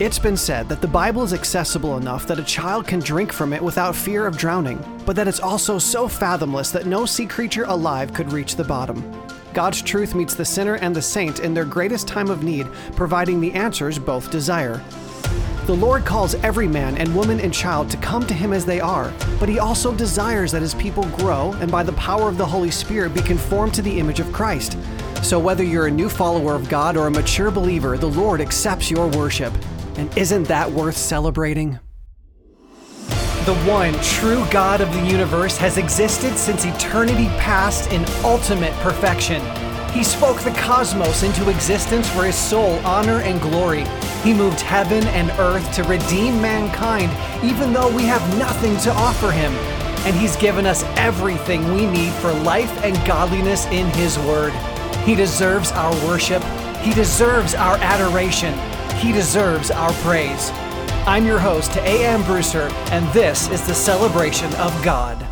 It's been said that the Bible is accessible enough that a child can drink from it without fear of drowning, but that it's also so fathomless that no sea creature alive could reach the bottom. God's truth meets the sinner and the saint in their greatest time of need, providing the answers both desire. The Lord calls every man and woman and child to come to Him as they are, but He also desires that His people grow and by the power of the Holy Spirit be conformed to the image of Christ. So, whether you're a new follower of God or a mature believer, the Lord accepts your worship. And isn't that worth celebrating? The one true God of the universe has existed since eternity past in ultimate perfection. He spoke the cosmos into existence for his sole honor and glory. He moved heaven and earth to redeem mankind, even though we have nothing to offer him. And he's given us everything we need for life and godliness in his word. He deserves our worship. He deserves our adoration. He deserves our praise. I'm your host, A.M. Brewster, and this is the celebration of God.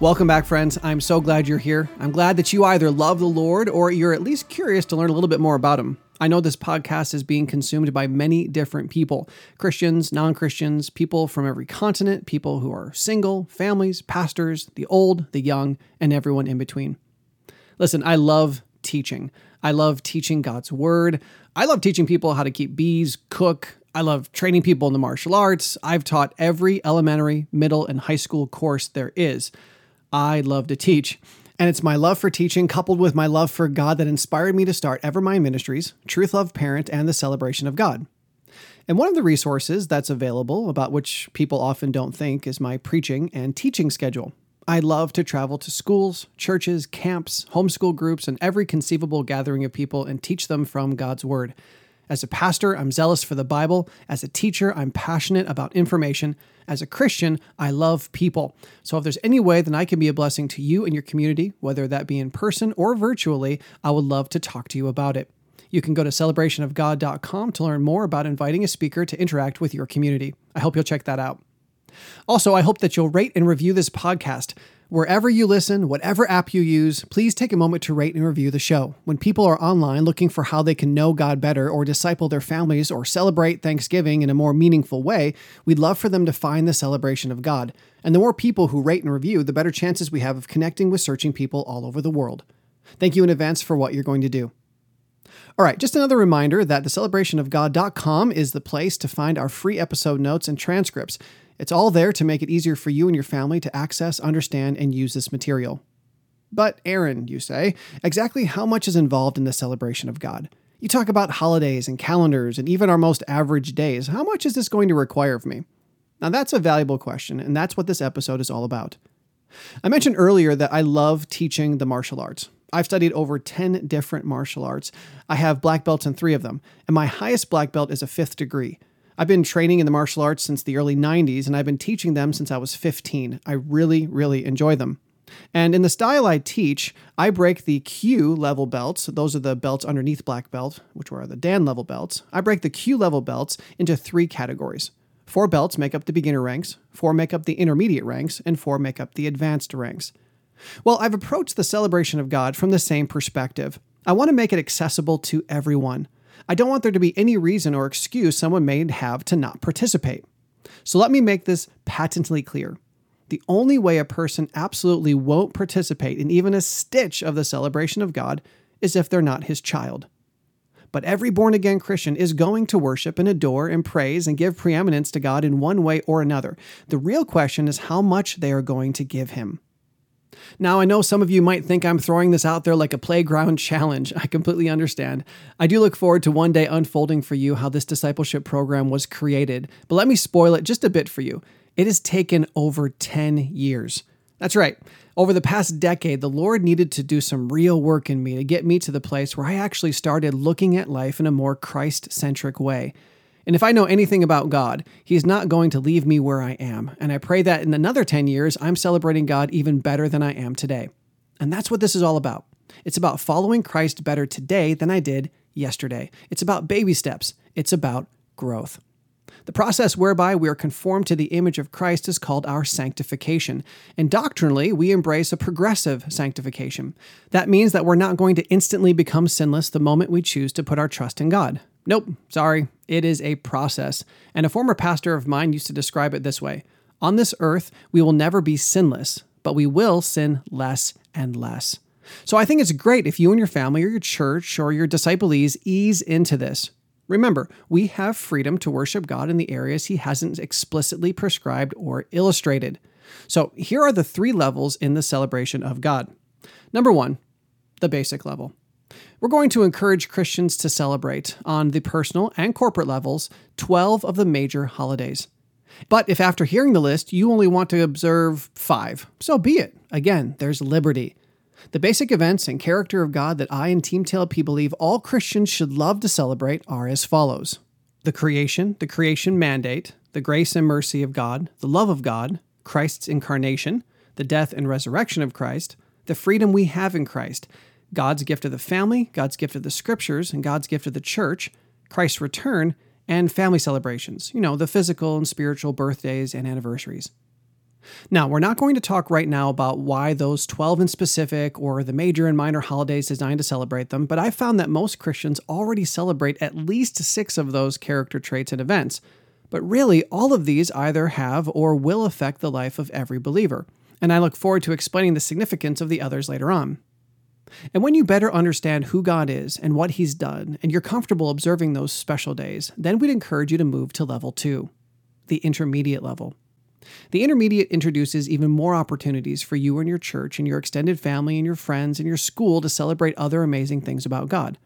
Welcome back, friends. I'm so glad you're here. I'm glad that you either love the Lord or you're at least curious to learn a little bit more about Him. I know this podcast is being consumed by many different people Christians, non Christians, people from every continent, people who are single, families, pastors, the old, the young, and everyone in between. Listen, I love teaching. I love teaching God's word. I love teaching people how to keep bees, cook. I love training people in the martial arts. I've taught every elementary, middle, and high school course there is. I love to teach. And it's my love for teaching coupled with my love for God that inspired me to start Evermind Ministries, Truth Love Parent, and the Celebration of God. And one of the resources that's available, about which people often don't think, is my preaching and teaching schedule. I love to travel to schools, churches, camps, homeschool groups, and every conceivable gathering of people and teach them from God's Word. As a pastor, I'm zealous for the Bible. As a teacher, I'm passionate about information. As a Christian, I love people. So if there's any way that I can be a blessing to you and your community, whether that be in person or virtually, I would love to talk to you about it. You can go to celebrationofgod.com to learn more about inviting a speaker to interact with your community. I hope you'll check that out. Also, I hope that you'll rate and review this podcast. Wherever you listen, whatever app you use, please take a moment to rate and review the show. When people are online looking for how they can know God better or disciple their families or celebrate Thanksgiving in a more meaningful way, we'd love for them to find the celebration of God. And the more people who rate and review, the better chances we have of connecting with searching people all over the world. Thank you in advance for what you're going to do. All right, just another reminder that thecelebrationofgod.com is the place to find our free episode notes and transcripts. It's all there to make it easier for you and your family to access, understand, and use this material. But, Aaron, you say, exactly how much is involved in the celebration of God? You talk about holidays and calendars and even our most average days. How much is this going to require of me? Now, that's a valuable question, and that's what this episode is all about. I mentioned earlier that I love teaching the martial arts. I've studied over 10 different martial arts. I have black belts in three of them, and my highest black belt is a fifth degree. I've been training in the martial arts since the early 90s, and I've been teaching them since I was 15. I really, really enjoy them. And in the style I teach, I break the Kyu level belts, those are the belts underneath black belt, which are the Dan level belts. I break the Kyu level belts into three categories. Four belts make up the beginner ranks, four make up the intermediate ranks, and four make up the advanced ranks. Well, I've approached the celebration of God from the same perspective. I want to make it accessible to everyone. I don't want there to be any reason or excuse someone may have to not participate. So let me make this patently clear. The only way a person absolutely won't participate in even a stitch of the celebration of God is if they're not his child. But every born again Christian is going to worship and adore and praise and give preeminence to God in one way or another. The real question is how much they are going to give him. Now, I know some of you might think I'm throwing this out there like a playground challenge. I completely understand. I do look forward to one day unfolding for you how this discipleship program was created, but let me spoil it just a bit for you. It has taken over 10 years. That's right. Over the past decade, the Lord needed to do some real work in me to get me to the place where I actually started looking at life in a more Christ centric way. And if I know anything about God, He's not going to leave me where I am. And I pray that in another 10 years, I'm celebrating God even better than I am today. And that's what this is all about. It's about following Christ better today than I did yesterday. It's about baby steps, it's about growth. The process whereby we are conformed to the image of Christ is called our sanctification. And doctrinally, we embrace a progressive sanctification. That means that we're not going to instantly become sinless the moment we choose to put our trust in God. Nope, sorry, it is a process. And a former pastor of mine used to describe it this way On this earth, we will never be sinless, but we will sin less and less. So I think it's great if you and your family or your church or your disciplees ease into this. Remember, we have freedom to worship God in the areas He hasn't explicitly prescribed or illustrated. So here are the three levels in the celebration of God. Number one, the basic level. We're going to encourage Christians to celebrate, on the personal and corporate levels, 12 of the major holidays. But if after hearing the list you only want to observe five, so be it. Again, there's liberty. The basic events and character of God that I and Team TLP believe all Christians should love to celebrate are as follows the creation, the creation mandate, the grace and mercy of God, the love of God, Christ's incarnation, the death and resurrection of Christ, the freedom we have in Christ, God's gift of the family, God's gift of the scriptures, and God's gift of the church, Christ's return, and family celebrations, you know, the physical and spiritual birthdays and anniversaries. Now, we're not going to talk right now about why those 12 in specific or the major and minor holidays designed to celebrate them, but I found that most Christians already celebrate at least six of those character traits and events. But really, all of these either have or will affect the life of every believer, and I look forward to explaining the significance of the others later on. And when you better understand who God is and what He's done, and you're comfortable observing those special days, then we'd encourage you to move to level two, the intermediate level. The intermediate introduces even more opportunities for you and your church and your extended family and your friends and your school to celebrate other amazing things about God.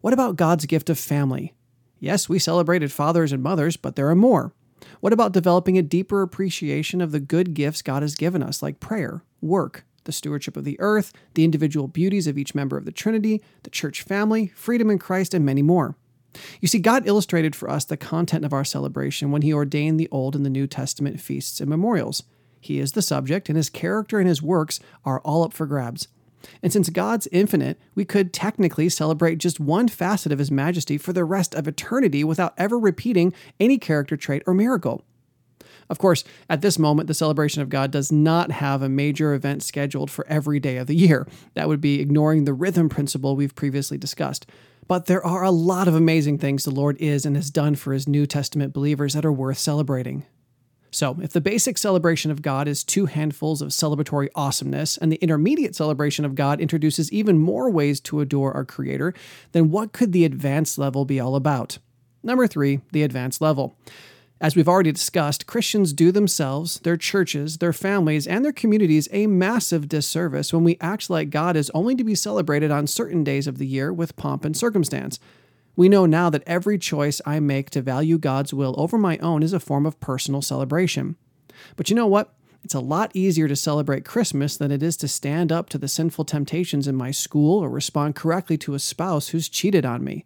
What about God's gift of family? Yes, we celebrated fathers and mothers, but there are more. What about developing a deeper appreciation of the good gifts God has given us, like prayer, work, the stewardship of the earth, the individual beauties of each member of the Trinity, the church family, freedom in Christ, and many more? You see, God illustrated for us the content of our celebration when He ordained the Old and the New Testament feasts and memorials. He is the subject, and His character and His works are all up for grabs. And since God's infinite, we could technically celebrate just one facet of His majesty for the rest of eternity without ever repeating any character trait or miracle. Of course, at this moment, the celebration of God does not have a major event scheduled for every day of the year. That would be ignoring the rhythm principle we've previously discussed. But there are a lot of amazing things the Lord is and has done for his New Testament believers that are worth celebrating. So, if the basic celebration of God is two handfuls of celebratory awesomeness, and the intermediate celebration of God introduces even more ways to adore our Creator, then what could the advanced level be all about? Number three, the advanced level. As we've already discussed, Christians do themselves, their churches, their families, and their communities a massive disservice when we act like God is only to be celebrated on certain days of the year with pomp and circumstance. We know now that every choice I make to value God's will over my own is a form of personal celebration. But you know what? It's a lot easier to celebrate Christmas than it is to stand up to the sinful temptations in my school or respond correctly to a spouse who's cheated on me.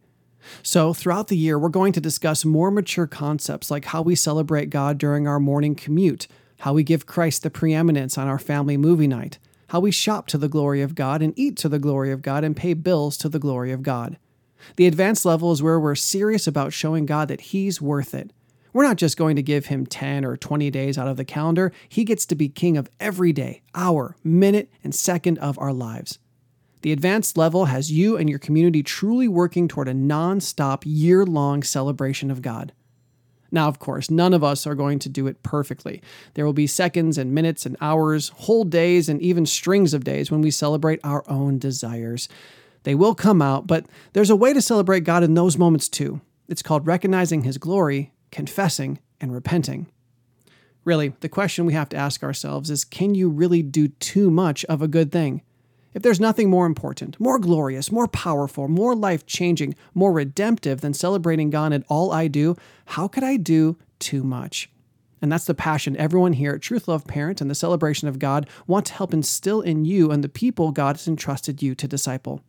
So, throughout the year, we're going to discuss more mature concepts like how we celebrate God during our morning commute, how we give Christ the preeminence on our family movie night, how we shop to the glory of God and eat to the glory of God and pay bills to the glory of God. The advanced level is where we're serious about showing God that He's worth it. We're not just going to give Him 10 or 20 days out of the calendar, He gets to be King of every day, hour, minute, and second of our lives. The advanced level has you and your community truly working toward a non stop, year long celebration of God. Now, of course, none of us are going to do it perfectly. There will be seconds and minutes and hours, whole days, and even strings of days when we celebrate our own desires. They will come out, but there's a way to celebrate God in those moments too. It's called recognizing His glory, confessing, and repenting. Really, the question we have to ask ourselves is can you really do too much of a good thing? If there's nothing more important, more glorious, more powerful, more life changing, more redemptive than celebrating God in all I do, how could I do too much? And that's the passion everyone here at Truth Love Parent and the celebration of God want to help instill in you and the people God has entrusted you to disciple.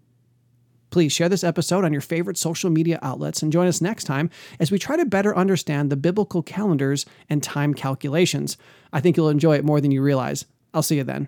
Please share this episode on your favorite social media outlets and join us next time as we try to better understand the biblical calendars and time calculations. I think you'll enjoy it more than you realize. I'll see you then.